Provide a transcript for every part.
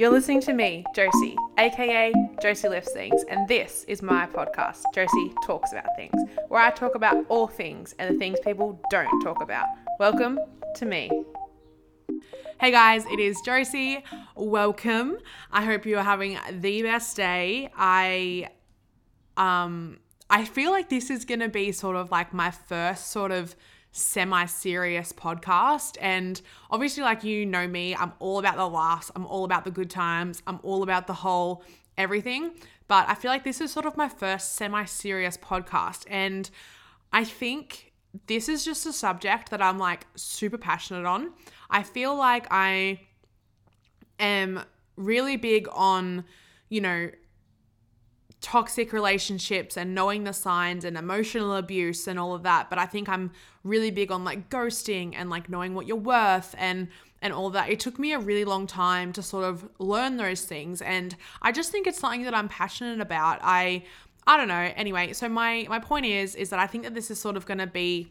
You're listening to me, Josie, aka Josie Lifts Things, and this is my podcast, Josie Talks About Things, where I talk about all things and the things people don't talk about. Welcome to me. Hey guys, it is Josie. Welcome. I hope you are having the best day. I um I feel like this is going to be sort of like my first sort of semi serious podcast. And obviously, like you know me, I'm all about the laughs, I'm all about the good times, I'm all about the whole everything. But I feel like this is sort of my first semi serious podcast. And I think this is just a subject that I'm like super passionate on. I feel like I am really big on, you know, toxic relationships and knowing the signs and emotional abuse and all of that but i think i'm really big on like ghosting and like knowing what you're worth and and all that. It took me a really long time to sort of learn those things and i just think it's something that i'm passionate about. I i don't know. Anyway so my my point is is that i think that this is sort of going to be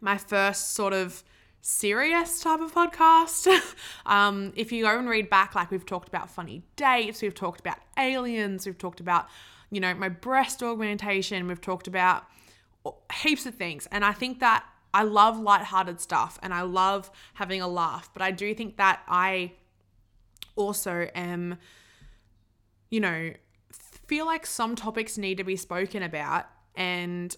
my first sort of serious type of podcast. um, if you go and read back, like we've talked about funny dates, we've talked about aliens, we've talked about, you know, my breast augmentation, we've talked about heaps of things. And I think that I love lighthearted stuff and I love having a laugh, but I do think that I also am, you know, feel like some topics need to be spoken about and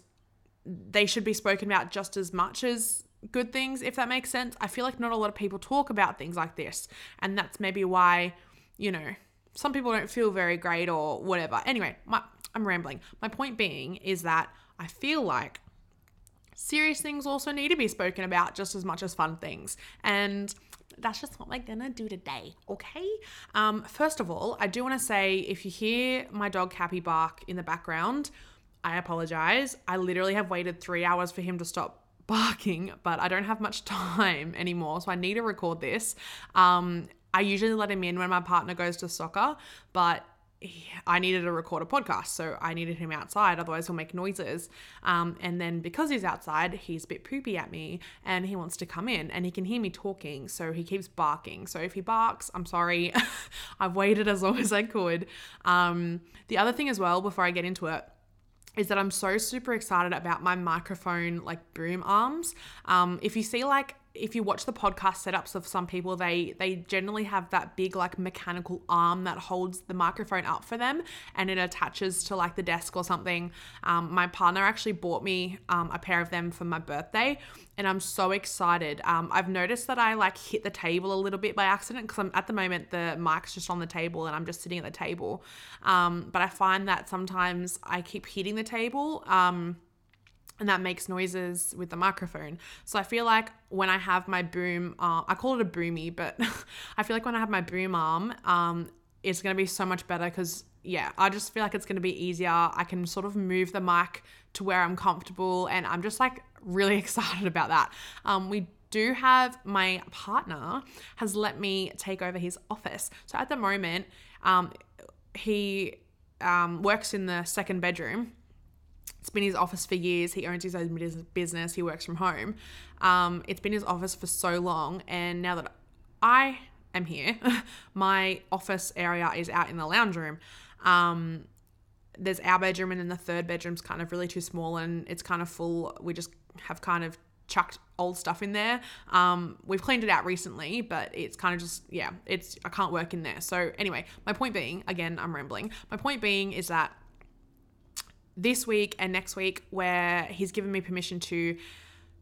they should be spoken about just as much as good things, if that makes sense. I feel like not a lot of people talk about things like this. And that's maybe why, you know, some people don't feel very great or whatever. Anyway, my, I'm rambling. My point being is that I feel like serious things also need to be spoken about just as much as fun things. And that's just what we're gonna do today, okay? Um, first of all, I do wanna say if you hear my dog Cappy bark in the background, I apologize. I literally have waited three hours for him to stop barking, but I don't have much time anymore, so I need to record this. Um, I usually let him in when my partner goes to soccer, but I needed to record a podcast, so I needed him outside, otherwise he'll make noises. Um, and then because he's outside, he's a bit poopy at me and he wants to come in and he can hear me talking, so he keeps barking. So if he barks, I'm sorry. I've waited as long as I could. Um, the other thing as well, before I get into it, is that I'm so super excited about my microphone like boom arms. Um, if you see like if you watch the podcast setups of some people they they generally have that big like mechanical arm that holds the microphone up for them and it attaches to like the desk or something. Um, my partner actually bought me um, a pair of them for my birthday and i'm so excited. Um, i've noticed that i like hit the table a little bit by accident because i'm at the moment the mic's just on the table and i'm just sitting at the table. Um, but i find that sometimes i keep hitting the table um, and that makes noises with the microphone. So I feel like when I have my boom, uh, I call it a boomy, but I feel like when I have my boom arm, um, it's gonna be so much better because yeah, I just feel like it's gonna be easier. I can sort of move the mic to where I'm comfortable, and I'm just like really excited about that. Um, we do have my partner has let me take over his office. So at the moment, um, he um, works in the second bedroom it's been his office for years. He owns his own business. He works from home. Um, it's been his office for so long. And now that I am here, my office area is out in the lounge room. Um, there's our bedroom, and then the third bedroom's kind of really too small and it's kind of full. We just have kind of chucked old stuff in there. Um, we've cleaned it out recently, but it's kind of just, yeah, it's, I can't work in there. So, anyway, my point being, again, I'm rambling. My point being is that this week and next week where he's given me permission to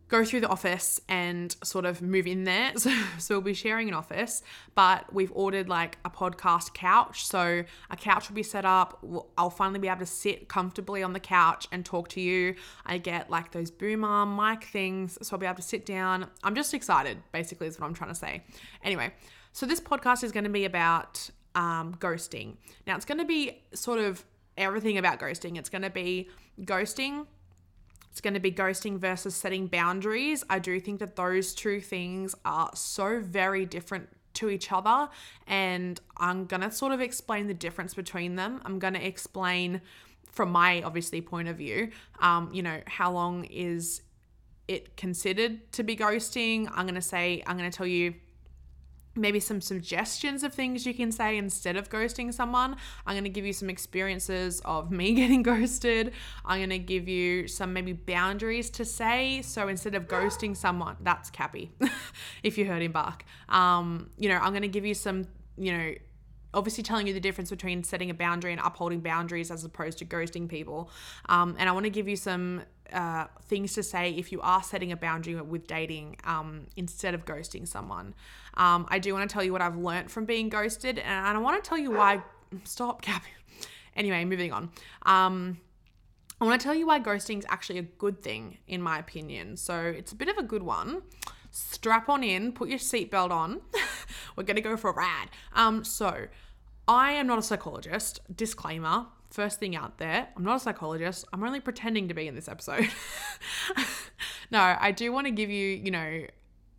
go through the office and sort of move in there. So, so we'll be sharing an office, but we've ordered like a podcast couch. So a couch will be set up. I'll finally be able to sit comfortably on the couch and talk to you. I get like those boom arm mic things. So I'll be able to sit down. I'm just excited, basically, is what I'm trying to say. Anyway, so this podcast is going to be about um, ghosting. Now, it's going to be sort of everything about ghosting. It's going to be ghosting. It's going to be ghosting versus setting boundaries. I do think that those two things are so very different to each other. And I'm going to sort of explain the difference between them. I'm going to explain from my obviously point of view, um, you know, how long is it considered to be ghosting? I'm going to say, I'm going to tell you maybe some suggestions of things you can say instead of ghosting someone. I'm going to give you some experiences of me getting ghosted. I'm going to give you some maybe boundaries to say. So instead of ghosting someone, that's Cappy, if you heard him bark. Um, you know, I'm going to give you some, you know, obviously telling you the difference between setting a boundary and upholding boundaries as opposed to ghosting people. Um, and I want to give you some uh, things to say if you are setting a boundary with dating um, instead of ghosting someone. Um, I do want to tell you what I've learned from being ghosted, and I want to tell you why. Stop, Cap. Anyway, moving on. Um, I want to tell you why ghosting is actually a good thing, in my opinion. So it's a bit of a good one. Strap on in, put your seatbelt on. We're gonna go for a ride. Um, so I am not a psychologist. Disclaimer. First thing out there, I'm not a psychologist. I'm only pretending to be in this episode. no, I do want to give you, you know,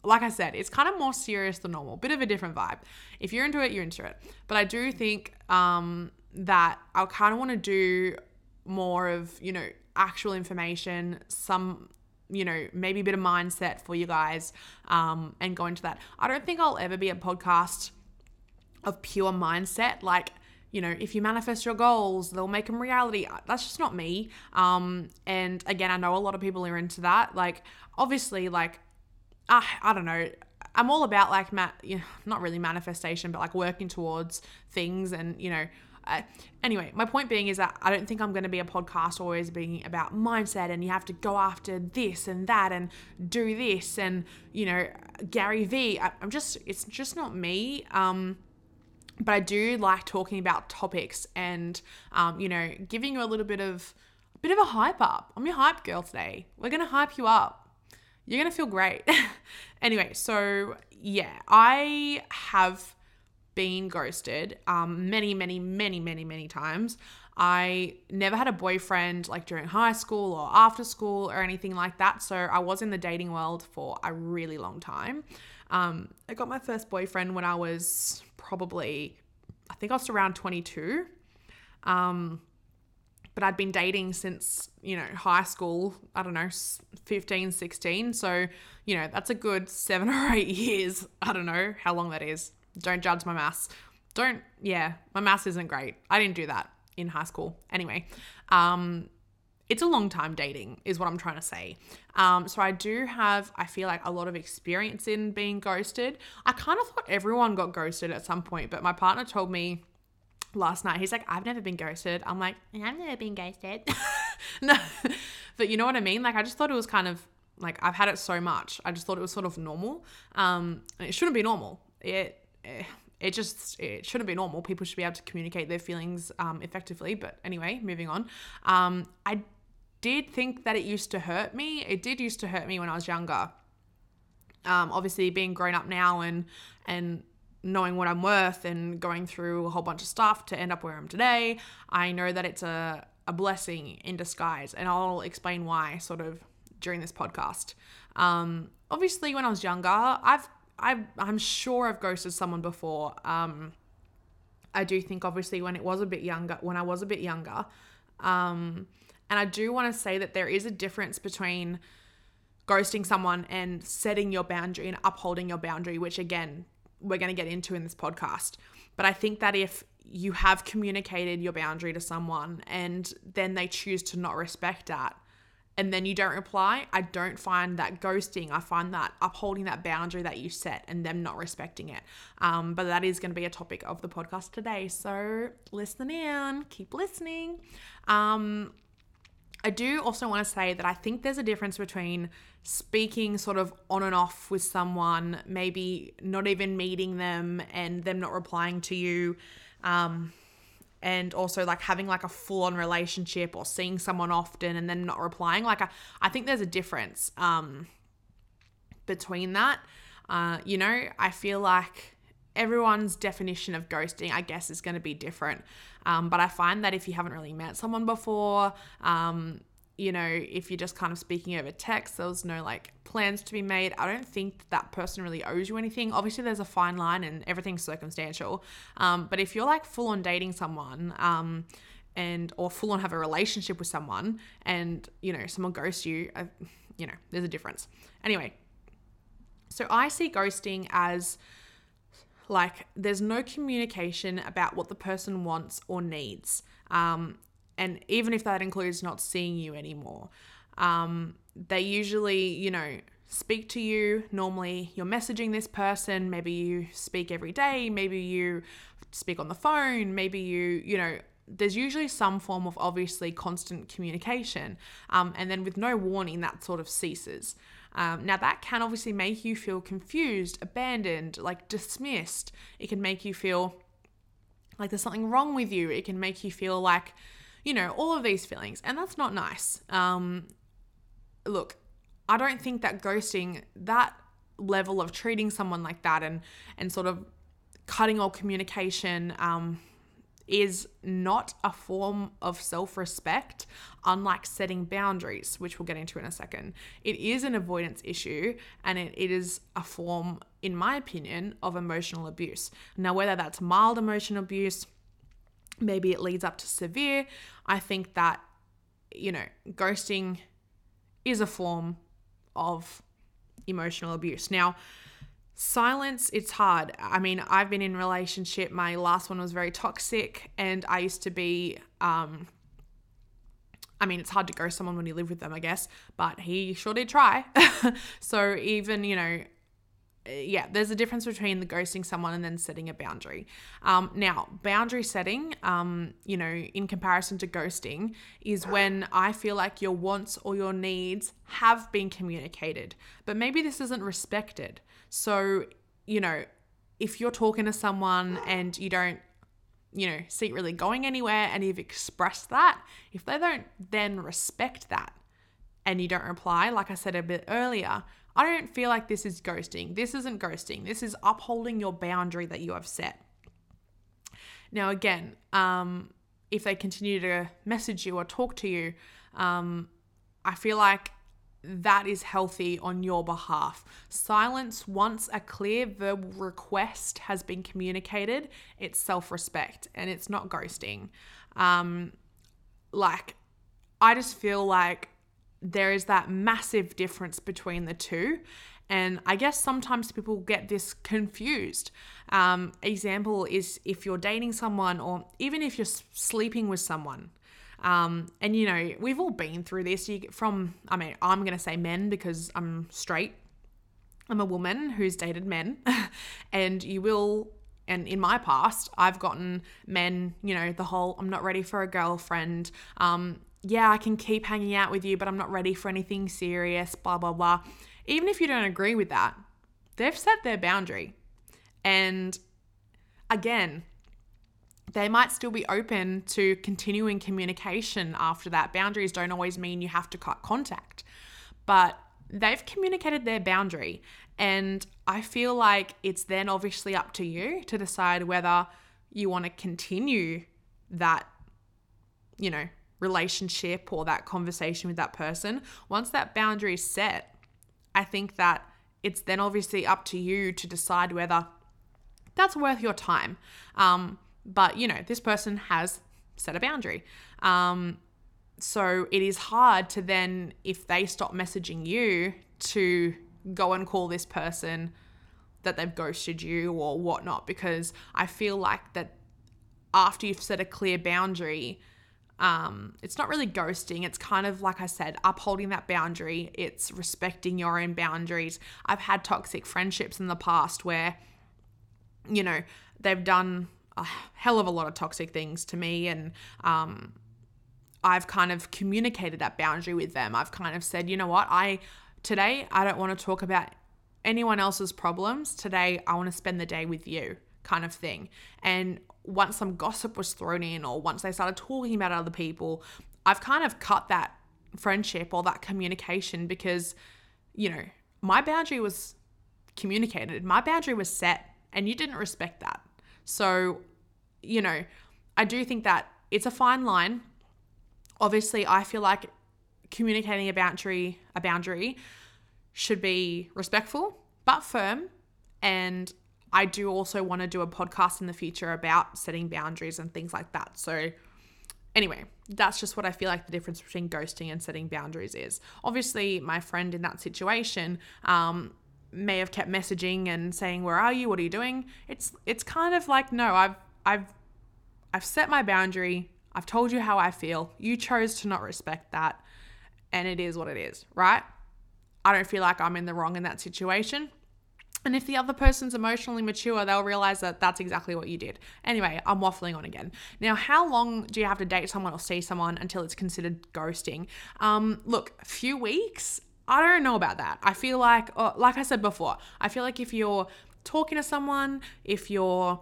like I said, it's kind of more serious than normal, bit of a different vibe. If you're into it, you're into it. But I do think um, that I kind of want to do more of, you know, actual information, some, you know, maybe a bit of mindset for you guys um, and go into that. I don't think I'll ever be a podcast of pure mindset. Like, you know, if you manifest your goals, they'll make them reality. That's just not me. Um, and again, I know a lot of people are into that. Like, obviously, like uh, I don't know. I'm all about like ma- you know, not really manifestation, but like working towards things and you know. Uh, anyway, my point being is that I don't think I'm going to be a podcast always being about mindset and you have to go after this and that and do this and you know Gary V. I, I'm just it's just not me. Um, but I do like talking about topics and um, you know giving you a little bit of a bit of a hype up. I'm your hype girl today. We're gonna hype you up you're to feel great. anyway, so yeah, I have been ghosted um, many, many, many, many, many times. I never had a boyfriend like during high school or after school or anything like that. So I was in the dating world for a really long time. Um, I got my first boyfriend when I was probably, I think I was around 22. Um, but I'd been dating since, you know, high school, I don't know, 15, 16. So, you know, that's a good seven or eight years. I don't know how long that is. Don't judge my maths. Don't, yeah, my maths isn't great. I didn't do that in high school. Anyway, um, it's a long time dating, is what I'm trying to say. Um, so I do have, I feel like, a lot of experience in being ghosted. I kind of thought everyone got ghosted at some point, but my partner told me last night. He's like, I've never been ghosted. I'm like, I've never been ghosted. no, but you know what I mean? Like, I just thought it was kind of like I've had it so much. I just thought it was sort of normal. Um, it shouldn't be normal. It, eh, it just it shouldn't be normal. People should be able to communicate their feelings um, effectively. But anyway, moving on. Um, I did think that it used to hurt me. It did used to hurt me when I was younger. Um, obviously, being grown up now and and knowing what I'm worth and going through a whole bunch of stuff to end up where I'm today, I know that it's a, a blessing in disguise. And I'll explain why sort of during this podcast. Um, obviously, when I was younger, I've, I've, I'm sure I've ghosted someone before. Um, I do think, obviously, when it was a bit younger, when I was a bit younger. Um, and I do want to say that there is a difference between ghosting someone and setting your boundary and upholding your boundary, which again, we're going to get into in this podcast. But I think that if you have communicated your boundary to someone and then they choose to not respect that, and then you don't reply, I don't find that ghosting. I find that upholding that boundary that you set and them not respecting it. Um, but that is going to be a topic of the podcast today. So listen in, keep listening. Um, I do also want to say that I think there's a difference between speaking sort of on and off with someone, maybe not even meeting them and them not replying to you. Um, and also like having like a full on relationship or seeing someone often and then not replying. Like, I, I think there's a difference um, between that. Uh, you know, I feel like everyone's definition of ghosting, I guess, is going to be different. Um, but I find that if you haven't really met someone before, um, you know, if you're just kind of speaking over text, there's no like plans to be made. I don't think that person really owes you anything. Obviously, there's a fine line and everything's circumstantial. Um, but if you're like full on dating someone, um, and or full on have a relationship with someone, and you know someone ghosts you, you know, there's a difference. Anyway, so I see ghosting as Like, there's no communication about what the person wants or needs. Um, and even if that includes not seeing you anymore, um, they usually, you know, speak to you. Normally, you're messaging this person. Maybe you speak every day. Maybe you speak on the phone. Maybe you, you know, there's usually some form of obviously constant communication. Um, and then with no warning, that sort of ceases. Um, now, that can obviously make you feel confused, abandoned, like dismissed. It can make you feel like there's something wrong with you. It can make you feel like, you know, all of these feelings. And that's not nice. Um, look, I don't think that ghosting, that level of treating someone like that and, and sort of cutting all communication, um, is not a form of self respect, unlike setting boundaries, which we'll get into in a second. It is an avoidance issue and it, it is a form, in my opinion, of emotional abuse. Now, whether that's mild emotional abuse, maybe it leads up to severe, I think that, you know, ghosting is a form of emotional abuse. Now, silence it's hard i mean i've been in relationship my last one was very toxic and i used to be um i mean it's hard to ghost someone when you live with them i guess but he sure did try so even you know yeah, there's a difference between the ghosting someone and then setting a boundary. Um, now, boundary setting, um, you know, in comparison to ghosting, is when I feel like your wants or your needs have been communicated, but maybe this isn't respected. So, you know, if you're talking to someone and you don't, you know, see it really going anywhere and you've expressed that, if they don't then respect that and you don't reply, like I said a bit earlier, I don't feel like this is ghosting. This isn't ghosting. This is upholding your boundary that you have set. Now, again, um, if they continue to message you or talk to you, um, I feel like that is healthy on your behalf. Silence once a clear verbal request has been communicated, it's self respect and it's not ghosting. Um, like, I just feel like there is that massive difference between the two. And I guess sometimes people get this confused. Um, example is if you're dating someone, or even if you're sleeping with someone, um, and you know, we've all been through this. You get from, I mean, I'm going to say men because I'm straight. I'm a woman who's dated men, and you will. And in my past, I've gotten men, you know, the whole I'm not ready for a girlfriend. Um, yeah, I can keep hanging out with you, but I'm not ready for anything serious, blah, blah, blah. Even if you don't agree with that, they've set their boundary. And again, they might still be open to continuing communication after that. Boundaries don't always mean you have to cut contact, but they've communicated their boundary. And I feel like it's then obviously up to you to decide whether you want to continue that, you know, relationship or that conversation with that person. Once that boundary is set, I think that it's then obviously up to you to decide whether that's worth your time. Um, but you know, this person has set a boundary. Um, so it is hard to then, if they stop messaging you, to go and call this person that they've ghosted you or whatnot, because I feel like that after you've set a clear boundary, um, it's not really ghosting. It's kind of like I said, upholding that boundary. It's respecting your own boundaries. I've had toxic friendships in the past where, you know, they've done a hell of a lot of toxic things to me and um, I've kind of communicated that boundary with them. I've kind of said, you know what, I today I don't want to talk about anyone else's problems. Today I want to spend the day with you, kind of thing. And once some gossip was thrown in or once they started talking about other people, I've kind of cut that friendship or that communication because, you know, my boundary was communicated, my boundary was set, and you didn't respect that. So, you know, I do think that it's a fine line. Obviously, I feel like communicating a boundary, a boundary should be respectful but firm. And I do also want to do a podcast in the future about setting boundaries and things like that. So, anyway, that's just what I feel like the difference between ghosting and setting boundaries is. Obviously, my friend in that situation, um, may have kept messaging and saying, "Where are you? What are you doing?" It's it's kind of like, no, I've I've I've set my boundary. I've told you how I feel. You chose to not respect that, and it is what it is, right? I don't feel like I'm in the wrong in that situation. And if the other person's emotionally mature, they'll realize that that's exactly what you did. Anyway, I'm waffling on again. Now, how long do you have to date someone or see someone until it's considered ghosting? Um, look, a few weeks. I don't know about that. I feel like, oh, like I said before, I feel like if you're talking to someone, if you're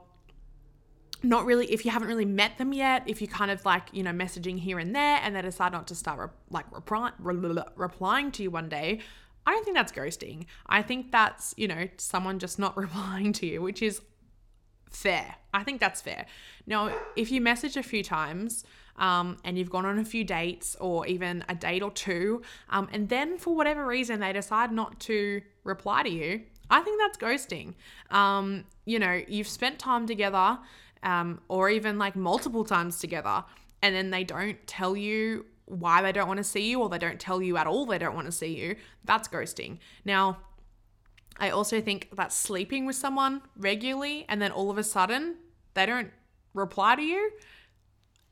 not really if you haven't really met them yet if you kind of like you know messaging here and there and they decide not to start like reply, re- replying to you one day I don't think that's ghosting. I think that's, you know, someone just not replying to you, which is fair. I think that's fair. Now, if you message a few times um, and you've gone on a few dates or even a date or two, um, and then for whatever reason they decide not to reply to you, I think that's ghosting. Um, you know, you've spent time together um, or even like multiple times together, and then they don't tell you why they don't want to see you or they don't tell you at all they don't want to see you, that's ghosting. Now, I also think that sleeping with someone regularly and then all of a sudden they don't reply to you,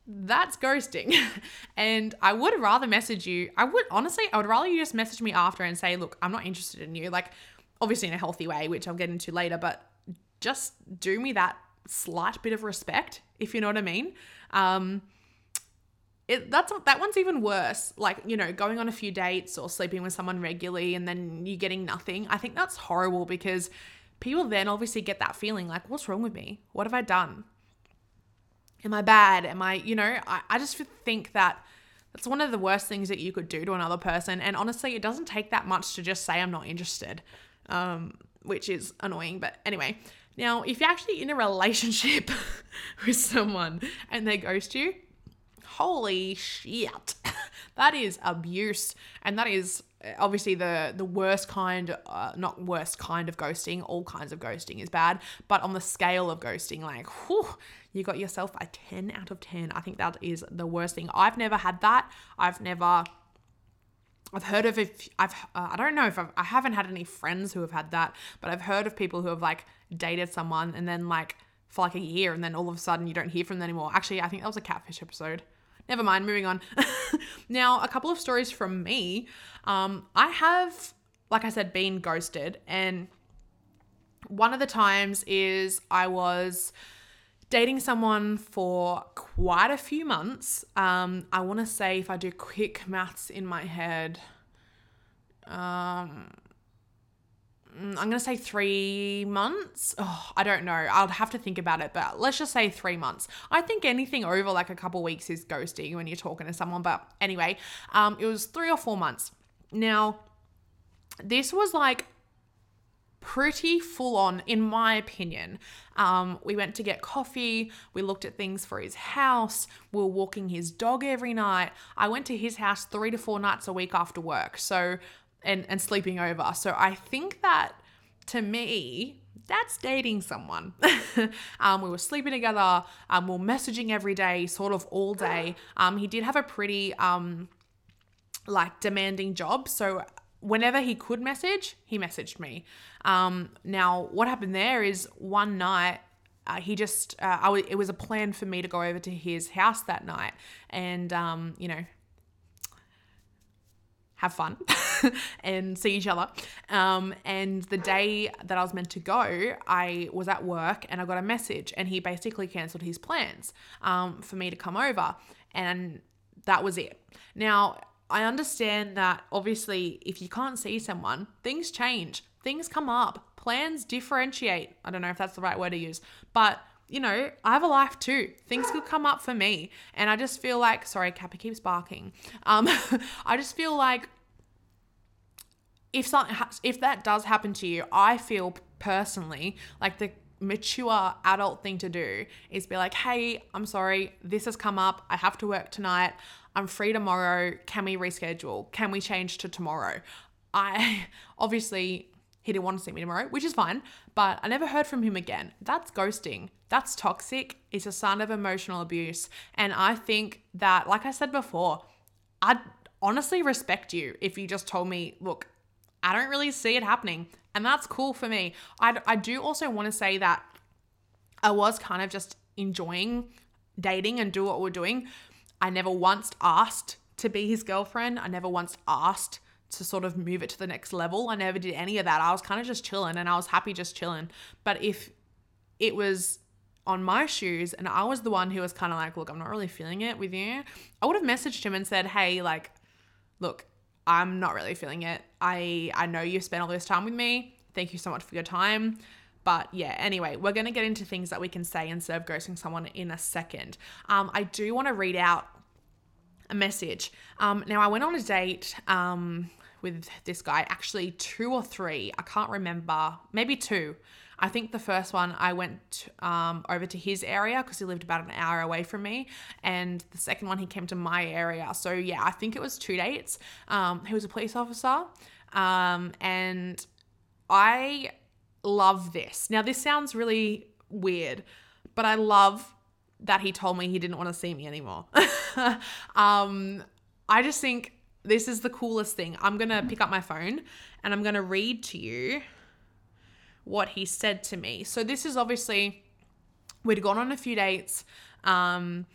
that's ghosting. and I would rather message you. I would honestly, I would rather you just message me after and say, look, I'm not interested in you. Like, obviously in a healthy way, which I'll get into later, but just do me that slight bit of respect, if you know what I mean. Um, it, that's that one's even worse. Like you know, going on a few dates or sleeping with someone regularly and then you getting nothing. I think that's horrible because people then obviously get that feeling like, what's wrong with me? What have I done? Am I bad? Am I, you know, I, I just think that that's one of the worst things that you could do to another person. And honestly, it doesn't take that much to just say I'm not interested, um, which is annoying. But anyway, now if you're actually in a relationship with someone and they ghost you, holy shit. That is abuse. And that is uh, obviously the the worst kind uh, not worst kind of ghosting. All kinds of ghosting is bad. But on the scale of ghosting like whew, you got yourself a 10 out of 10 i think that is the worst thing. I've never had that. I've never I've heard of if I've uh, I don't know if I've, I haven't had any friends who have had that, but I've heard of people who have like dated someone and then like for like a year and then all of a sudden you don't hear from them anymore. Actually, I think that was a catfish episode. Never mind, moving on. now, a couple of stories from me. Um, I have, like I said, been ghosted, and one of the times is I was dating someone for quite a few months. Um, I want to say, if I do quick maths in my head, um, I'm going to say three months. Oh, I don't know. I'll have to think about it, but let's just say three months. I think anything over like a couple weeks is ghosting when you're talking to someone. But anyway, um, it was three or four months. Now, this was like pretty full on, in my opinion. Um, we went to get coffee. We looked at things for his house. We were walking his dog every night. I went to his house three to four nights a week after work. So and, and sleeping over. So I think that to me, that's dating someone. um, we were sleeping together. Um, we were messaging every day, sort of all day. Um, he did have a pretty um, like demanding job, so whenever he could message, he messaged me. Um, now, what happened there is one night. Uh, he just, uh, it was a plan for me to go over to his house that night and, um, you know, have fun and see each other. Um, and the day that I was meant to go, I was at work and I got a message, and he basically cancelled his plans um, for me to come over. And that was it. Now, I understand that obviously, if you can't see someone, things change, things come up, plans differentiate. I don't know if that's the right word to use, but you know, I have a life too. Things could come up for me. And I just feel like, sorry, Kappa keeps barking. Um, I just feel like if something if that does happen to you, I feel personally like the mature adult thing to do is be like, hey, I'm sorry, this has come up. I have to work tonight. I'm free tomorrow. Can we reschedule? Can we change to tomorrow? I obviously he didn't want to see me tomorrow, which is fine, but I never heard from him again. That's ghosting. That's toxic. It's a sign of emotional abuse. And I think that, like I said before, I'd honestly respect you if you just told me, look, I don't really see it happening. And that's cool for me. I, I do also want to say that I was kind of just enjoying dating and do what we're doing. I never once asked to be his girlfriend. I never once asked to sort of move it to the next level. I never did any of that. I was kind of just chilling and I was happy just chilling. But if it was on my shoes and I was the one who was kind of like, look, I'm not really feeling it with you, I would have messaged him and said, hey, like, look, I'm not really feeling it. I I know you spent all this time with me. Thank you so much for your time. But yeah, anyway, we're going to get into things that we can say instead of ghosting someone in a second. Um, I do want to read out a message. Um, now, I went on a date um, with this guy, actually, two or three. I can't remember, maybe two. I think the first one I went um, over to his area because he lived about an hour away from me, and the second one he came to my area. So yeah, I think it was two dates. Um, he was a police officer, um, and I love this. Now this sounds really weird, but I love that he told me he didn't want to see me anymore. um, I just think this is the coolest thing. I'm gonna pick up my phone and I'm gonna read to you what he said to me. So this is obviously we'd gone on a few dates. Um,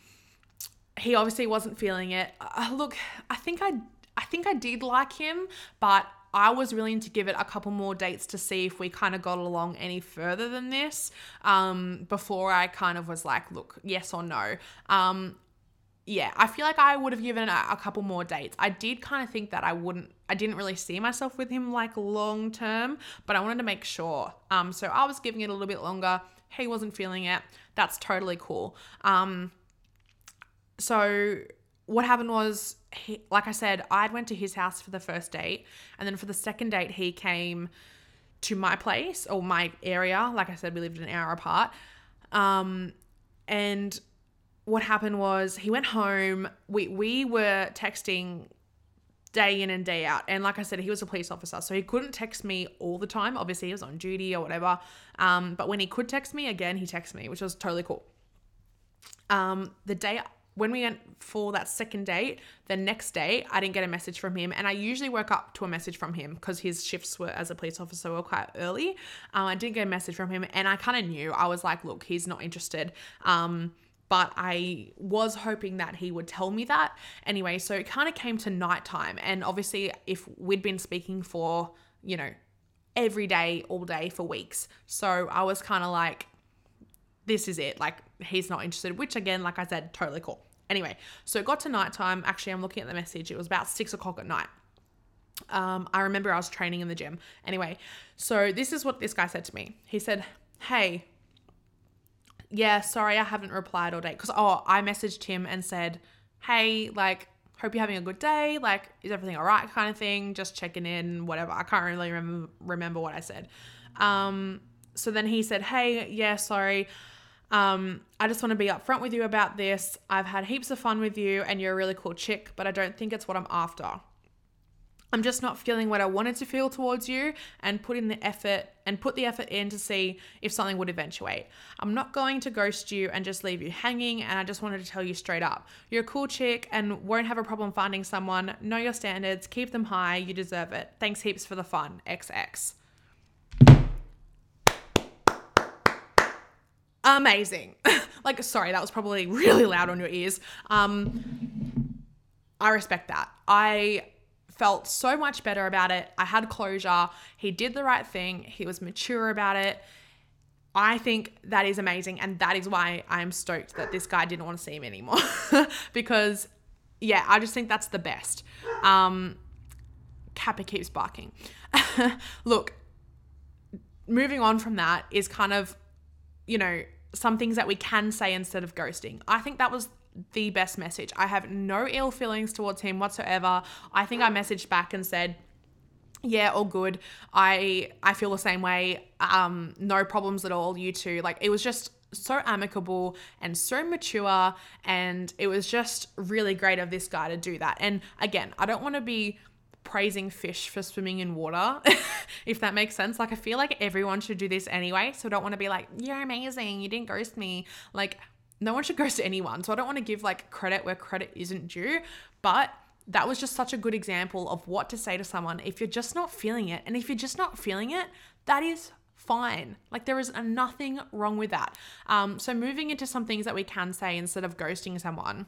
he obviously wasn't feeling it. Uh, look, I think I I think I did like him, but I was willing to give it a couple more dates to see if we kind of got along any further than this um, before I kind of was like, look, yes or no. Um, yeah, I feel like I would have given a, a couple more dates. I did kind of think that I wouldn't, I didn't really see myself with him like long term, but I wanted to make sure. Um, so I was giving it a little bit longer. He wasn't feeling it. That's totally cool. Um, so what happened was, he, like I said, I went to his house for the first date, and then for the second date, he came to my place or my area. Like I said, we lived an hour apart. Um, and what happened was he went home. We we were texting day in and day out. And like I said, he was a police officer, so he couldn't text me all the time. Obviously, he was on duty or whatever. Um, but when he could text me, again, he texted me, which was totally cool. Um, the day when we went for that second date, the next day I didn't get a message from him, and I usually woke up to a message from him because his shifts were as a police officer were quite early. Um, I didn't get a message from him, and I kind of knew I was like, look, he's not interested. Um, but I was hoping that he would tell me that. Anyway, so it kind of came to nighttime. And obviously, if we'd been speaking for, you know, every day, all day for weeks. So I was kind of like, this is it. Like, he's not interested, which again, like I said, totally cool. Anyway, so it got to nighttime. Actually, I'm looking at the message. It was about six o'clock at night. Um, I remember I was training in the gym. Anyway, so this is what this guy said to me. He said, Hey, yeah, sorry, I haven't replied all day. Because, oh, I messaged him and said, hey, like, hope you're having a good day. Like, is everything all right? Kind of thing. Just checking in, whatever. I can't really remember, remember what I said. Um, so then he said, hey, yeah, sorry. Um, I just want to be upfront with you about this. I've had heaps of fun with you and you're a really cool chick, but I don't think it's what I'm after. I'm just not feeling what I wanted to feel towards you and put in the effort and put the effort in to see if something would eventuate. I'm not going to ghost you and just leave you hanging and I just wanted to tell you straight up. You're a cool chick and won't have a problem finding someone. Know your standards, keep them high, you deserve it. Thanks heaps for the fun. XX. Amazing. like sorry, that was probably really loud on your ears. Um I respect that. I felt so much better about it. I had closure. He did the right thing. He was mature about it. I think that is amazing. And that is why I'm stoked that this guy didn't want to see him anymore. because, yeah, I just think that's the best. Um, Kappa keeps barking. Look, moving on from that is kind of, you know, some things that we can say instead of ghosting. I think that was the best message. I have no ill feelings towards him whatsoever. I think I messaged back and said, yeah, all good. I I feel the same way. Um, no problems at all. You two, like it was just so amicable and so mature, and it was just really great of this guy to do that. And again, I don't want to be praising fish for swimming in water, if that makes sense. Like I feel like everyone should do this anyway. So I don't want to be like, you're amazing, you didn't ghost me. Like no one should ghost anyone. So I don't want to give like credit where credit isn't due. But that was just such a good example of what to say to someone if you're just not feeling it. And if you're just not feeling it, that is fine. Like there is nothing wrong with that. Um, so moving into some things that we can say instead of ghosting someone.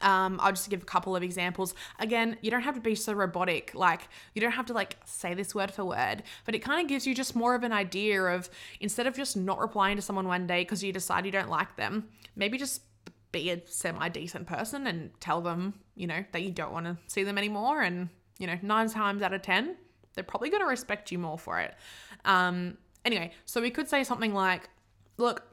Um, I'll just give a couple of examples. Again, you don't have to be so robotic. Like, you don't have to like say this word for word, but it kind of gives you just more of an idea of instead of just not replying to someone one day because you decide you don't like them, maybe just be a semi decent person and tell them, you know, that you don't want to see them anymore. And, you know, nine times out of 10, they're probably going to respect you more for it. Um, anyway, so we could say something like, look,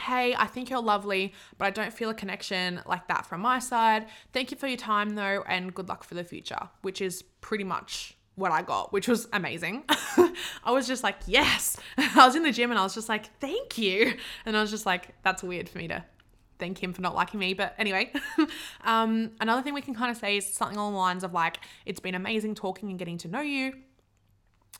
hey, I think you're lovely, but I don't feel a connection like that from my side. Thank you for your time though, and good luck for the future, which is pretty much what I got, which was amazing. I was just like, yes. I was in the gym and I was just like, thank you. And I was just like, that's weird for me to thank him for not liking me. But anyway, um, another thing we can kind of say is something along the lines of like, it's been amazing talking and getting to know you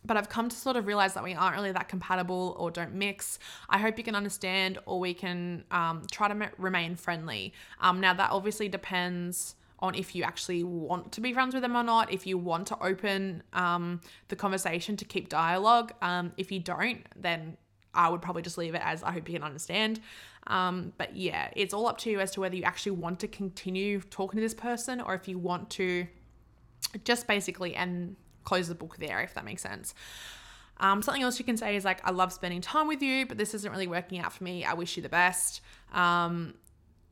but I've come to sort of realize that we aren't really that compatible or don't mix. I hope you can understand, or we can um, try to remain friendly. Um, now, that obviously depends on if you actually want to be friends with them or not, if you want to open um, the conversation to keep dialogue. Um, if you don't, then I would probably just leave it as I hope you can understand. Um, but yeah, it's all up to you as to whether you actually want to continue talking to this person or if you want to just basically end close the book there, if that makes sense. Um, something else you can say is like, I love spending time with you, but this isn't really working out for me. I wish you the best. Um,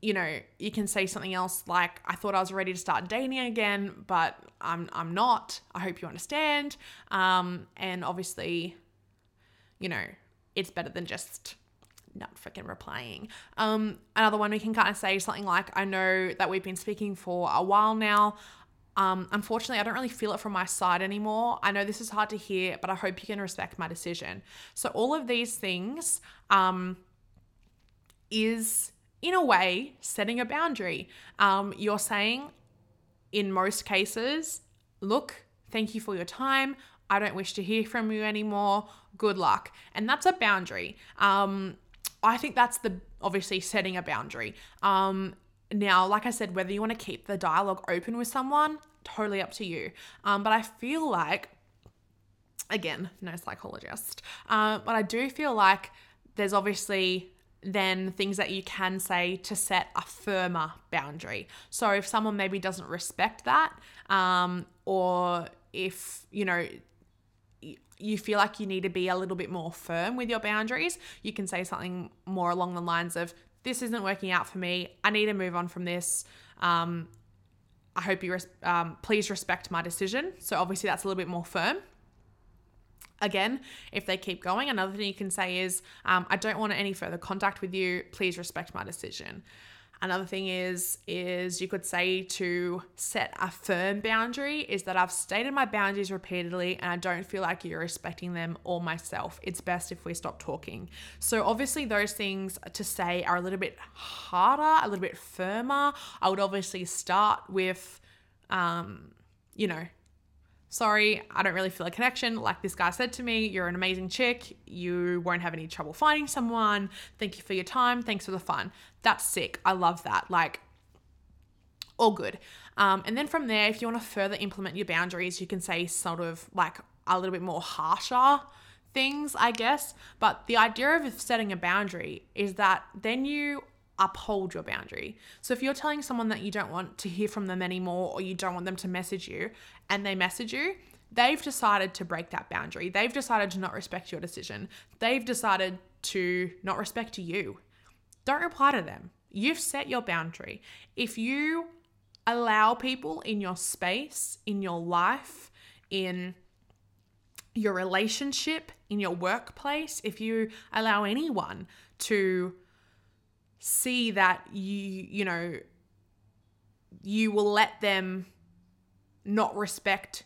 you know, you can say something else like, I thought I was ready to start dating again, but I'm I'm not. I hope you understand. Um, and obviously, you know, it's better than just not freaking replying. Um, another one we can kind of say something like, I know that we've been speaking for a while now. Um, unfortunately, I don't really feel it from my side anymore. I know this is hard to hear, but I hope you can respect my decision. So, all of these things um, is, in a way, setting a boundary. Um, you're saying, in most cases, look, thank you for your time. I don't wish to hear from you anymore. Good luck. And that's a boundary. Um, I think that's the obviously setting a boundary. Um, now, like I said, whether you want to keep the dialogue open with someone, totally up to you. Um, but I feel like, again, no psychologist, uh, but I do feel like there's obviously then things that you can say to set a firmer boundary. So if someone maybe doesn't respect that, um, or if, you know, you feel like you need to be a little bit more firm with your boundaries, you can say something more along the lines of, this isn't working out for me. I need to move on from this. Um, I hope you res- um, please respect my decision. So obviously that's a little bit more firm. Again, if they keep going, another thing you can say is, um, I don't want any further contact with you. Please respect my decision. Another thing is is you could say to set a firm boundary is that I've stated my boundaries repeatedly and I don't feel like you're respecting them or myself. It's best if we stop talking. So obviously those things to say are a little bit harder, a little bit firmer. I would obviously start with um, you know, sorry, I don't really feel a connection. Like this guy said to me, you're an amazing chick. You won't have any trouble finding someone. Thank you for your time. Thanks for the fun. That's sick. I love that. Like, all good. Um, and then from there, if you want to further implement your boundaries, you can say sort of like a little bit more harsher things, I guess. But the idea of setting a boundary is that then you uphold your boundary. So if you're telling someone that you don't want to hear from them anymore or you don't want them to message you and they message you, they've decided to break that boundary. They've decided to not respect your decision. They've decided to not respect you. Don't reply to them. You've set your boundary. If you allow people in your space, in your life, in your relationship, in your workplace, if you allow anyone to see that you, you know, you will let them not respect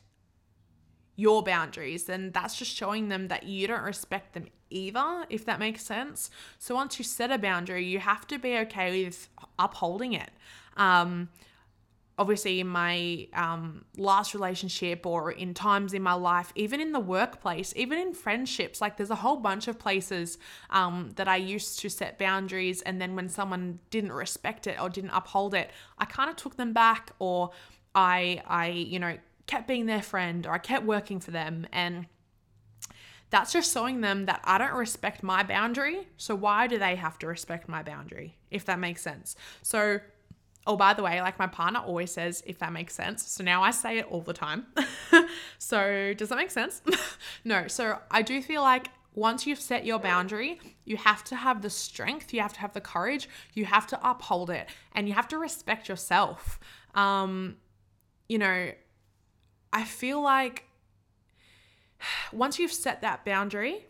your boundaries, then that's just showing them that you don't respect them either, if that makes sense. So once you set a boundary, you have to be okay with upholding it. Um, obviously, in my um, last relationship or in times in my life, even in the workplace, even in friendships, like there's a whole bunch of places um, that I used to set boundaries. And then when someone didn't respect it or didn't uphold it, I kind of took them back or I I, you know, kept being their friend or I kept working for them and that's just showing them that I don't respect my boundary. So why do they have to respect my boundary? If that makes sense. So Oh, by the way, like my partner always says, if that makes sense. So now I say it all the time. so does that make sense? no. So I do feel like once you've set your boundary, you have to have the strength, you have to have the courage, you have to uphold it, and you have to respect yourself. Um, you know, I feel like once you've set that boundary,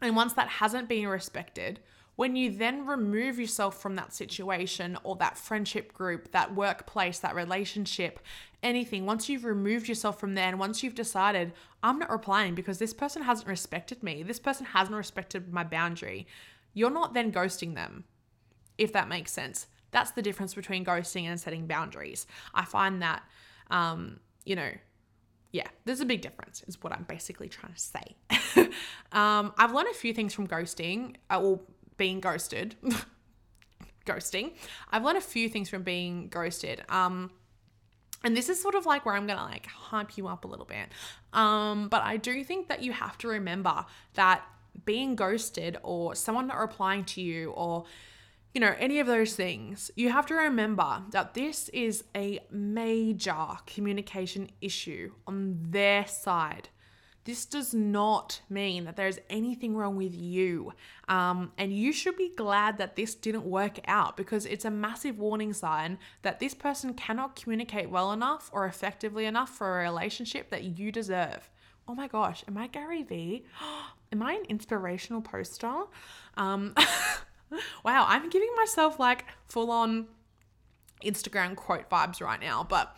and once that hasn't been respected, when you then remove yourself from that situation or that friendship group, that workplace, that relationship, anything, once you've removed yourself from there and once you've decided, I'm not replying because this person hasn't respected me, this person hasn't respected my boundary, you're not then ghosting them, if that makes sense. That's the difference between ghosting and setting boundaries. I find that, um, you know, yeah, there's a big difference, is what I'm basically trying to say. um, I've learned a few things from ghosting, uh, or being ghosted. ghosting. I've learned a few things from being ghosted. Um, and this is sort of like where I'm gonna like hype you up a little bit. Um, but I do think that you have to remember that being ghosted or someone not replying to you or you know, any of those things, you have to remember that this is a major communication issue on their side. This does not mean that there's anything wrong with you. Um, and you should be glad that this didn't work out because it's a massive warning sign that this person cannot communicate well enough or effectively enough for a relationship that you deserve. Oh my gosh, am I Gary Vee? am I an inspirational poster? Um, wow, I'm giving myself like full on Instagram quote vibes right now, but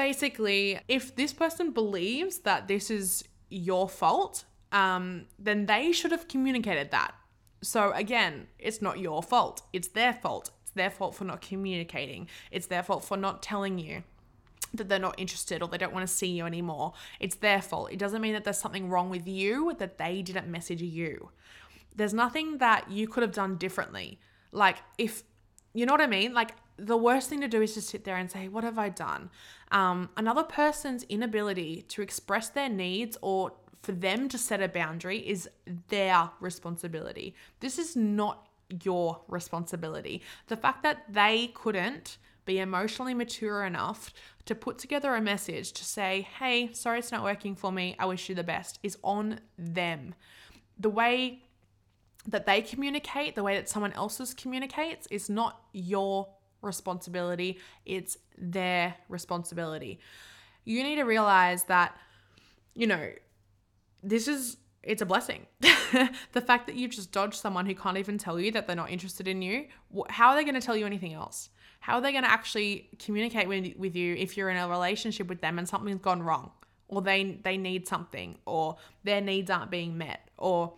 basically, if this person believes that this is your fault, um, then they should have communicated that. So again, it's not your fault. It's their fault. It's their fault for not communicating. It's their fault for not telling you that they're not interested or they don't want to see you anymore. It's their fault. It doesn't mean that there's something wrong with you that they didn't message you. There's nothing that you could have done differently. Like if you know what I mean? Like the worst thing to do is to sit there and say, What have I done? Um, another person's inability to express their needs or for them to set a boundary is their responsibility. This is not your responsibility. The fact that they couldn't be emotionally mature enough to put together a message to say, Hey, sorry it's not working for me, I wish you the best, is on them. The way that they communicate, the way that someone else's communicates, is not your responsibility, it's their responsibility. You need to realize that, you know, this is it's a blessing. the fact that you've just dodged someone who can't even tell you that they're not interested in you, how are they going to tell you anything else? How are they going to actually communicate with, with you if you're in a relationship with them and something's gone wrong or they they need something or their needs aren't being met or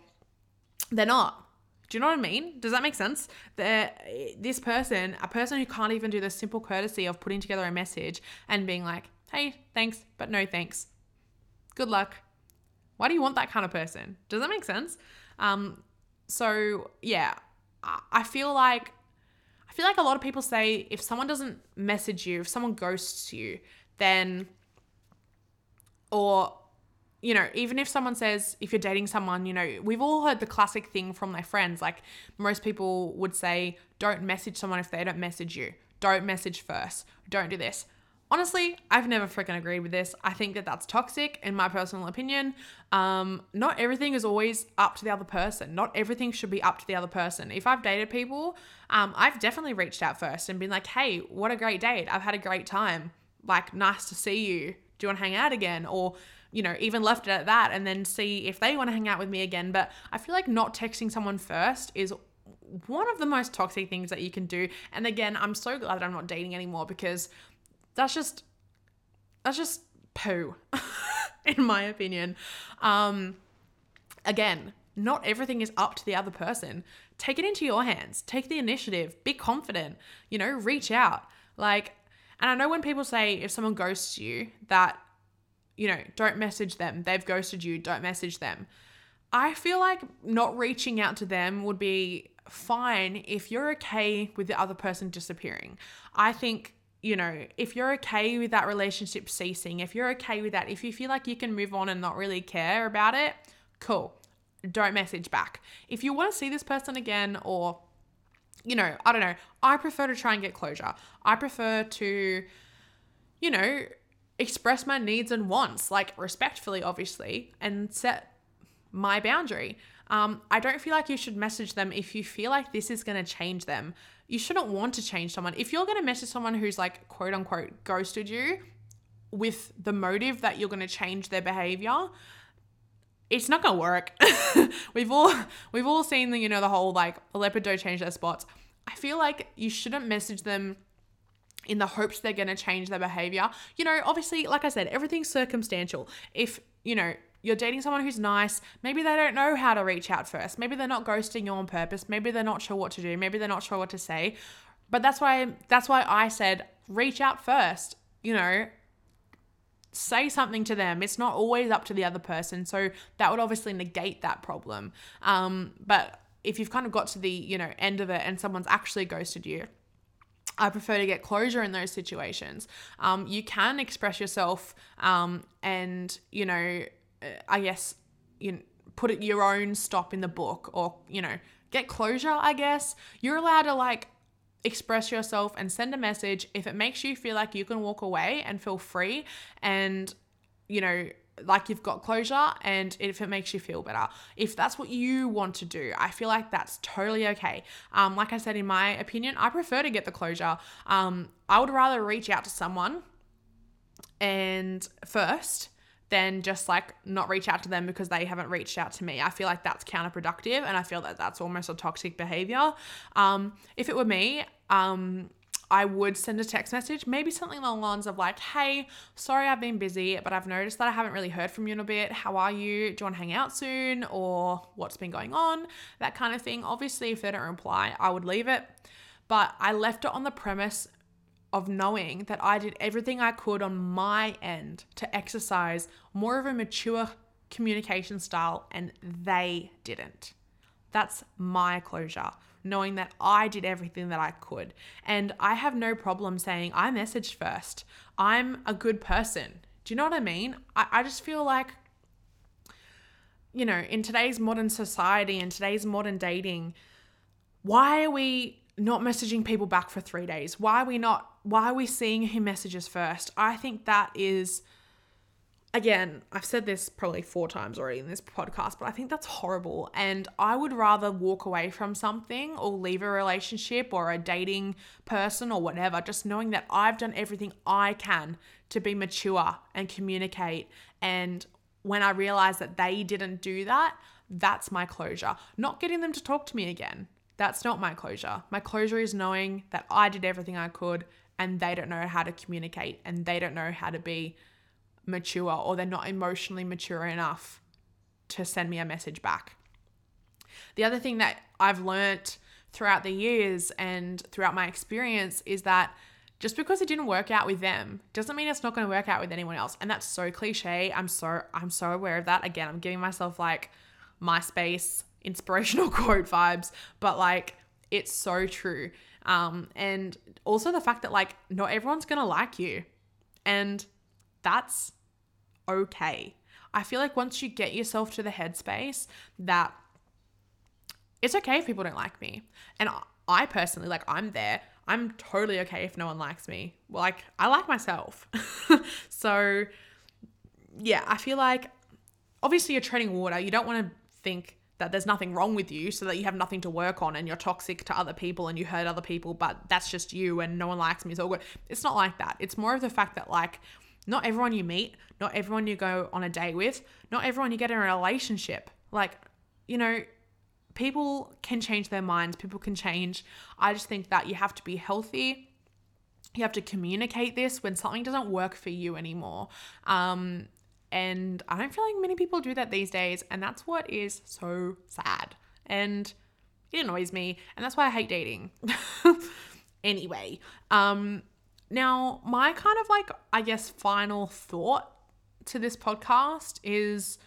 they're not do you know what I mean? Does that make sense? That this person, a person who can't even do the simple courtesy of putting together a message and being like, "Hey, thanks, but no thanks. Good luck." Why do you want that kind of person? Does that make sense? Um, so yeah, I feel like I feel like a lot of people say if someone doesn't message you, if someone ghosts you, then or you know, even if someone says, if you're dating someone, you know, we've all heard the classic thing from their friends. Like most people would say, don't message someone if they don't message you. Don't message first. Don't do this. Honestly, I've never freaking agreed with this. I think that that's toxic, in my personal opinion. Um, not everything is always up to the other person. Not everything should be up to the other person. If I've dated people, um, I've definitely reached out first and been like, hey, what a great date. I've had a great time. Like, nice to see you. Do you want to hang out again? Or, you know, even left it at that and then see if they want to hang out with me again. But I feel like not texting someone first is one of the most toxic things that you can do. And again, I'm so glad that I'm not dating anymore because that's just that's just poo in my opinion. Um again, not everything is up to the other person. Take it into your hands. Take the initiative. Be confident. You know, reach out. Like and I know when people say if someone ghosts you that you know, don't message them. They've ghosted you, don't message them. I feel like not reaching out to them would be fine if you're okay with the other person disappearing. I think you know, if you're okay with that relationship ceasing, if you're okay with that, if you feel like you can move on and not really care about it, cool. Don't message back. If you want to see this person again or you know, I don't know. I prefer to try and get closure. I prefer to, you know, express my needs and wants, like respectfully, obviously, and set my boundary. Um, I don't feel like you should message them if you feel like this is going to change them. You shouldn't want to change someone. If you're going to message someone who's like quote unquote ghosted you with the motive that you're going to change their behavior, it's not going to work. we've all we've all seen the you know the whole like leopard don't change their spots. I feel like you shouldn't message them in the hopes they're going to change their behavior. You know, obviously, like I said, everything's circumstantial. If, you know, you're dating someone who's nice, maybe they don't know how to reach out first. Maybe they're not ghosting you on purpose. Maybe they're not sure what to do. Maybe they're not sure what to say. But that's why that's why I said reach out first. You know, say something to them. It's not always up to the other person. So that would obviously negate that problem. Um, but if you've kind of got to the, you know, end of it and someone's actually ghosted you, I prefer to get closure in those situations. Um, you can express yourself um, and, you know, I guess, you know, put it your own stop in the book or, you know, get closure, I guess. You're allowed to like express yourself and send a message if it makes you feel like you can walk away and feel free and, you know, like you've got closure and if it makes you feel better. If that's what you want to do, I feel like that's totally okay. Um, like I said, in my opinion, I prefer to get the closure. Um, I would rather reach out to someone and first than just like not reach out to them because they haven't reached out to me. I feel like that's counterproductive and I feel that that's almost a toxic behavior. Um, if it were me, um, I would send a text message, maybe something along the lines of like, hey, sorry I've been busy, but I've noticed that I haven't really heard from you in a bit. How are you? Do you want to hang out soon? Or what's been going on? That kind of thing. Obviously, if they don't reply, I would leave it. But I left it on the premise of knowing that I did everything I could on my end to exercise more of a mature communication style, and they didn't. That's my closure knowing that I did everything that I could. And I have no problem saying I messaged first. I'm a good person. Do you know what I mean? I, I just feel like, you know, in today's modern society and today's modern dating, why are we not messaging people back for three days? Why are we not, why are we seeing who messages first? I think that is again, I've said this probably four times already in this podcast, but I think that's horrible. And I would rather walk away from something or leave a relationship or a dating person or whatever, just knowing that I've done everything I can to be mature and communicate. And when I realize that they didn't do that, that's my closure. Not getting them to talk to me again. That's not my closure. My closure is knowing that I did everything I could and they don't know how to communicate and they don't know how to be mature or they're not emotionally mature enough to send me a message back. The other thing that I've learnt throughout the years and throughout my experience is that just because it didn't work out with them doesn't mean it's not going to work out with anyone else. And that's so cliche. I'm so I'm so aware of that. Again, I'm giving myself like MySpace inspirational quote vibes, but like it's so true. Um, and also the fact that like not everyone's gonna like you. And that's okay. I feel like once you get yourself to the headspace that it's okay if people don't like me. And I personally, like, I'm there. I'm totally okay if no one likes me. Like, I like myself. so, yeah, I feel like obviously you're treading water. You don't want to think that there's nothing wrong with you so that you have nothing to work on and you're toxic to other people and you hurt other people, but that's just you and no one likes me. So good. It's not like that. It's more of the fact that, like, not everyone you meet, not everyone you go on a date with, not everyone you get in a relationship. Like, you know, people can change their minds, people can change. I just think that you have to be healthy. You have to communicate this when something doesn't work for you anymore. Um, and I don't feel like many people do that these days. And that's what is so sad. And it annoys me. And that's why I hate dating. anyway, um, now, my kind of like, I guess, final thought to this podcast is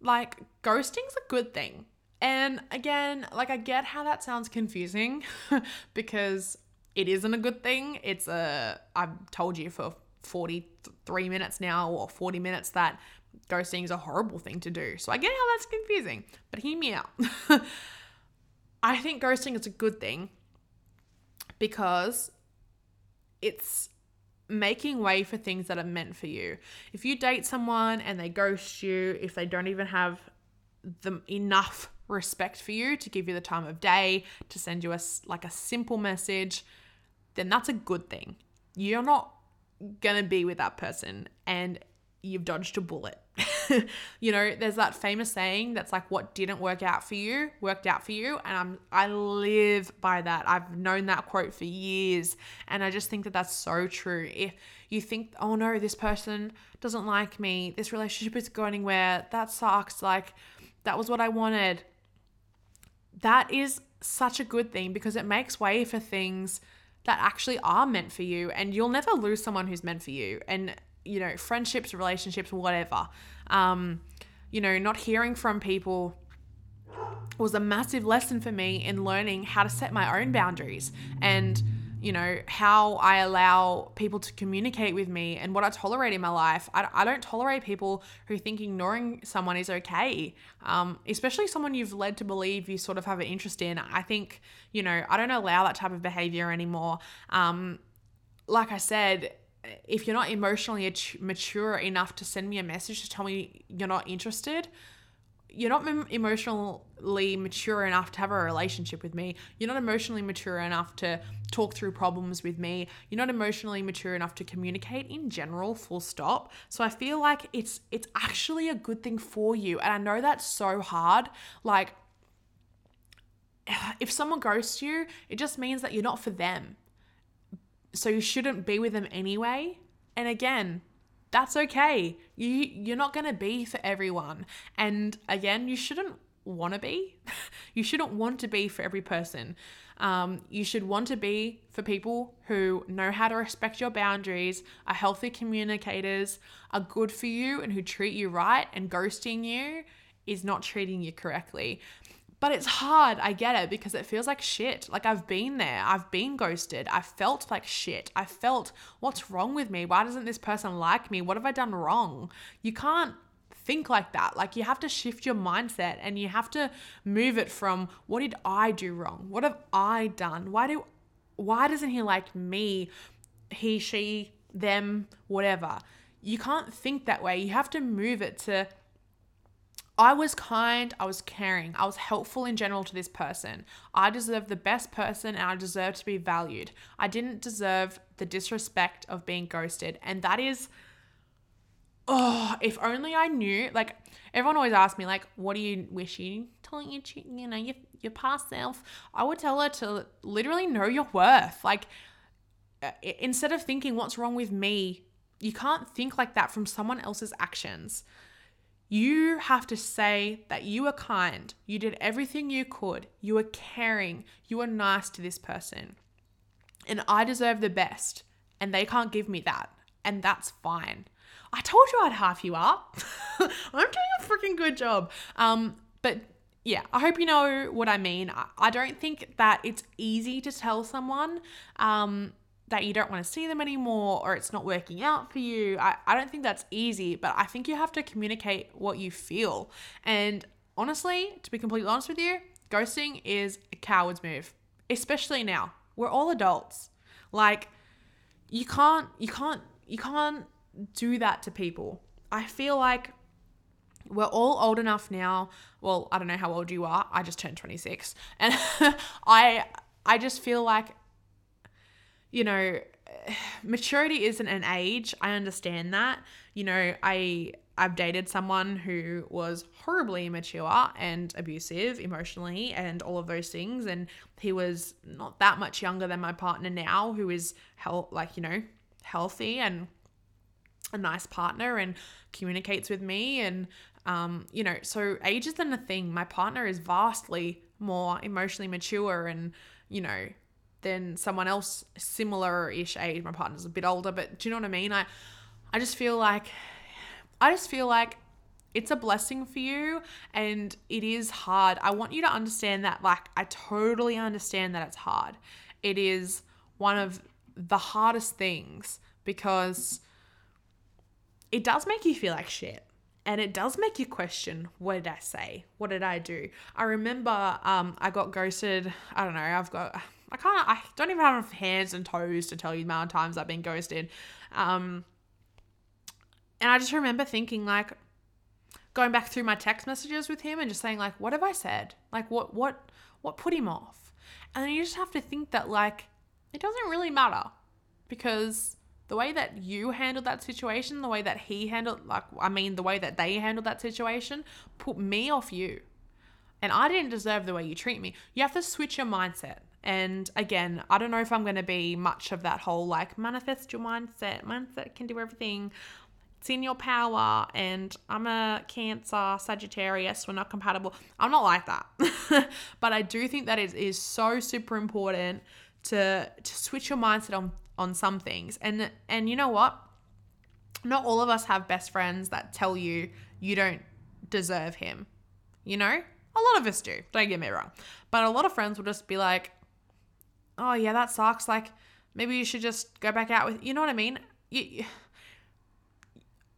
like, ghosting's a good thing. And again, like, I get how that sounds confusing because it isn't a good thing. It's a, I've told you for 43 minutes now or 40 minutes that ghosting is a horrible thing to do. So I get how that's confusing, but hear me out. I think ghosting is a good thing because it's making way for things that are meant for you. If you date someone and they ghost you, if they don't even have the enough respect for you to give you the time of day, to send you a like a simple message, then that's a good thing. You're not going to be with that person and you've dodged a bullet. you know, there's that famous saying that's like what didn't work out for you worked out for you and I'm I live by that. I've known that quote for years and I just think that that's so true. If you think, "Oh no, this person doesn't like me. This relationship is going anywhere. That sucks." Like that was what I wanted. That is such a good thing because it makes way for things that actually are meant for you and you'll never lose someone who's meant for you and you know friendships relationships whatever um you know not hearing from people was a massive lesson for me in learning how to set my own boundaries and you know, how I allow people to communicate with me and what I tolerate in my life. I, I don't tolerate people who think ignoring someone is okay, um, especially someone you've led to believe you sort of have an interest in. I think, you know, I don't allow that type of behavior anymore. Um, like I said, if you're not emotionally mature enough to send me a message to tell me you're not interested, you're not emotionally mature enough to have a relationship with me. You're not emotionally mature enough to talk through problems with me. You're not emotionally mature enough to communicate in general, full stop. So I feel like it's it's actually a good thing for you. And I know that's so hard. Like if someone ghosts you, it just means that you're not for them. So you shouldn't be with them anyway. And again, that's okay. You you're not going to be for everyone. And again, you shouldn't want to be. you shouldn't want to be for every person. Um, you should want to be for people who know how to respect your boundaries, are healthy communicators, are good for you, and who treat you right. And ghosting you is not treating you correctly. But it's hard, I get it, because it feels like shit. Like I've been there, I've been ghosted, I felt like shit. I felt, what's wrong with me? Why doesn't this person like me? What have I done wrong? You can't think like that. Like you have to shift your mindset and you have to move it from what did I do wrong? What have I done? Why do why doesn't he like me? He, she, them, whatever. You can't think that way. You have to move it to I was kind, I was caring, I was helpful in general to this person. I deserve the best person and I deserve to be valued. I didn't deserve the disrespect of being ghosted. And that is, oh, if only I knew. Like, everyone always asks me, like, what do you wish you telling your, you know, your, your past self? I would tell her to literally know your worth. Like, uh, instead of thinking, what's wrong with me? You can't think like that from someone else's actions. You have to say that you were kind, you did everything you could, you were caring, you were nice to this person, and I deserve the best, and they can't give me that, and that's fine. I told you I'd half you up. I'm doing a freaking good job. Um, but yeah, I hope you know what I mean. I, I don't think that it's easy to tell someone um, that you don't want to see them anymore or it's not working out for you. I, I don't think that's easy, but I think you have to communicate what you feel. And honestly, to be completely honest with you, ghosting is a coward's move, especially now. We're all adults. Like you can't you can't you can't do that to people. I feel like we're all old enough now. Well, I don't know how old you are. I just turned 26. And I I just feel like you know, maturity isn't an age. I understand that. You know, I I've dated someone who was horribly immature and abusive emotionally and all of those things and he was not that much younger than my partner now who is hel- like, you know, healthy and a nice partner and communicates with me and um, you know, so age isn't a thing. My partner is vastly more emotionally mature and, you know, than someone else similar-ish age. My partner's a bit older, but do you know what I mean? I I just feel like I just feel like it's a blessing for you and it is hard. I want you to understand that like I totally understand that it's hard. It is one of the hardest things because it does make you feel like shit and it does make you question what did i say what did i do i remember um, i got ghosted i don't know i've got i can't i don't even have enough hands and toes to tell you the amount of times i've been ghosted um, and i just remember thinking like going back through my text messages with him and just saying like what have i said like what what what put him off and then you just have to think that like it doesn't really matter because the way that you handled that situation, the way that he handled, like, I mean, the way that they handled that situation put me off you. And I didn't deserve the way you treat me. You have to switch your mindset. And again, I don't know if I'm going to be much of that whole like manifest your mindset. Mindset can do everything. It's in your power. And I'm a Cancer, Sagittarius. We're not compatible. I'm not like that. but I do think that it is so super important to to switch your mindset on on some things. And and you know what? Not all of us have best friends that tell you you don't deserve him. You know? A lot of us do. Don't get me wrong. But a lot of friends will just be like, "Oh, yeah, that sucks. Like maybe you should just go back out with, you know what I mean? You,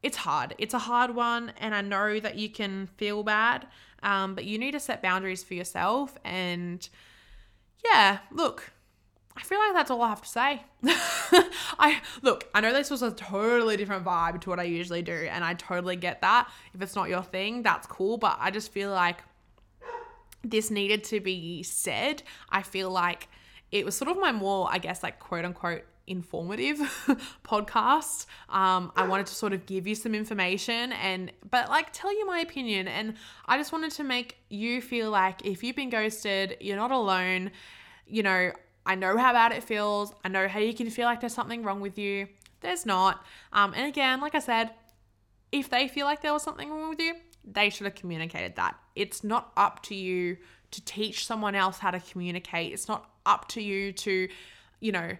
it's hard. It's a hard one, and I know that you can feel bad, um, but you need to set boundaries for yourself. And yeah, look, I feel like that's all I have to say. I look, I know this was a totally different vibe to what I usually do, and I totally get that. If it's not your thing, that's cool, but I just feel like this needed to be said. I feel like it was sort of my more, I guess, like quote unquote informative podcast. Um, I wanted to sort of give you some information and, but like tell you my opinion. And I just wanted to make you feel like if you've been ghosted, you're not alone. You know, I know how bad it feels. I know how you can feel like there's something wrong with you. There's not. Um, and again, like I said, if they feel like there was something wrong with you, they should have communicated that. It's not up to you to teach someone else how to communicate. It's not up to you to, you know,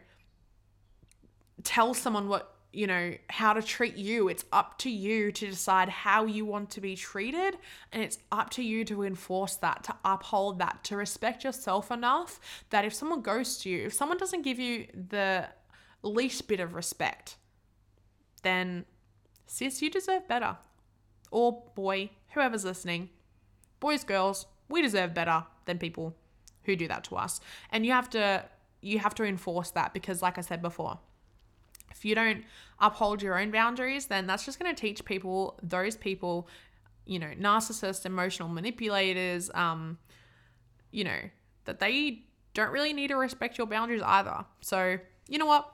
tell someone what you know, how to treat you. It's up to you to decide how you want to be treated. And it's up to you to enforce that, to uphold that, to respect yourself enough that if someone goes to you, if someone doesn't give you the least bit of respect, then sis, you deserve better. Or boy, whoever's listening, boys, girls, we deserve better than people who do that to us. And you have to you have to enforce that because like I said before, if you don't uphold your own boundaries, then that's just going to teach people, those people, you know, narcissists, emotional manipulators, um, you know, that they don't really need to respect your boundaries either. So, you know what?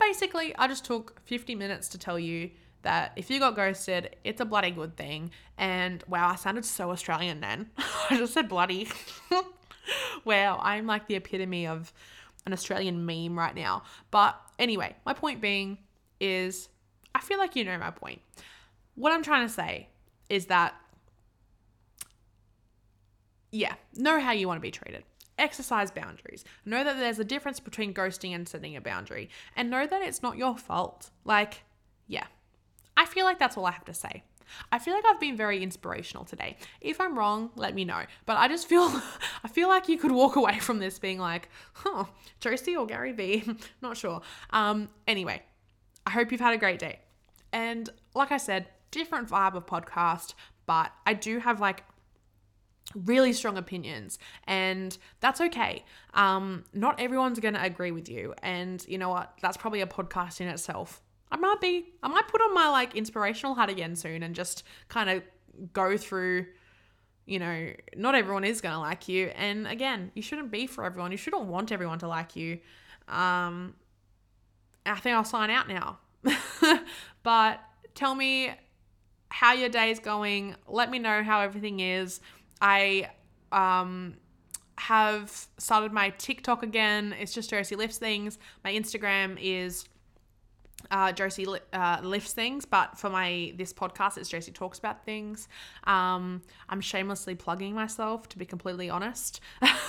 Basically, I just took 50 minutes to tell you that if you got ghosted, it's a bloody good thing. And wow, I sounded so Australian then. I just said bloody. wow, I'm like the epitome of an Australian meme right now. But anyway, my point being is I feel like you know my point. What I'm trying to say is that, yeah, know how you want to be treated. Exercise boundaries. Know that there's a difference between ghosting and setting a boundary. And know that it's not your fault. Like, yeah. I feel like that's all I have to say. I feel like I've been very inspirational today. If I'm wrong, let me know. But I just feel I feel like you could walk away from this being like, huh, Josie or Gary Vee. Not sure. Um, anyway, I hope you've had a great day. And like I said, different vibe of podcast, but I do have like really strong opinions and that's okay um not everyone's going to agree with you and you know what that's probably a podcast in itself I might be, I might put on my like inspirational hat again soon and just kind of go through, you know, not everyone is going to like you. And again, you shouldn't be for everyone. You shouldn't want everyone to like you. Um, I think I'll sign out now. but tell me how your day is going. Let me know how everything is. I um, have started my TikTok again. It's just Josie Lifts Things. My Instagram is uh, Josie uh, lifts things, but for my this podcast, it's Josie talks about things. Um, I'm shamelessly plugging myself, to be completely honest.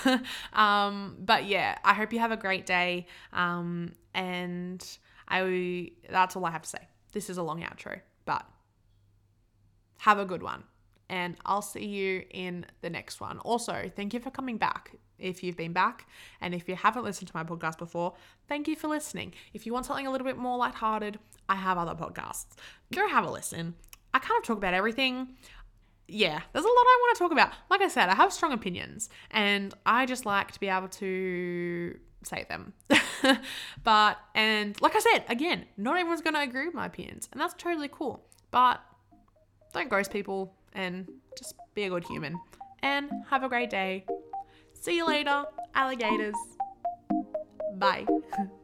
um, but yeah, I hope you have a great day. Um, and I that's all I have to say. This is a long outro, but have a good one. and I'll see you in the next one. Also, thank you for coming back. If you've been back and if you haven't listened to my podcast before, thank you for listening. If you want something a little bit more lighthearted, I have other podcasts. Go have a listen. I kind of talk about everything. Yeah, there's a lot I want to talk about. Like I said, I have strong opinions and I just like to be able to say them. but, and like I said, again, not everyone's going to agree with my opinions, and that's totally cool. But don't ghost people and just be a good human. And have a great day. See you later, alligators. Bye.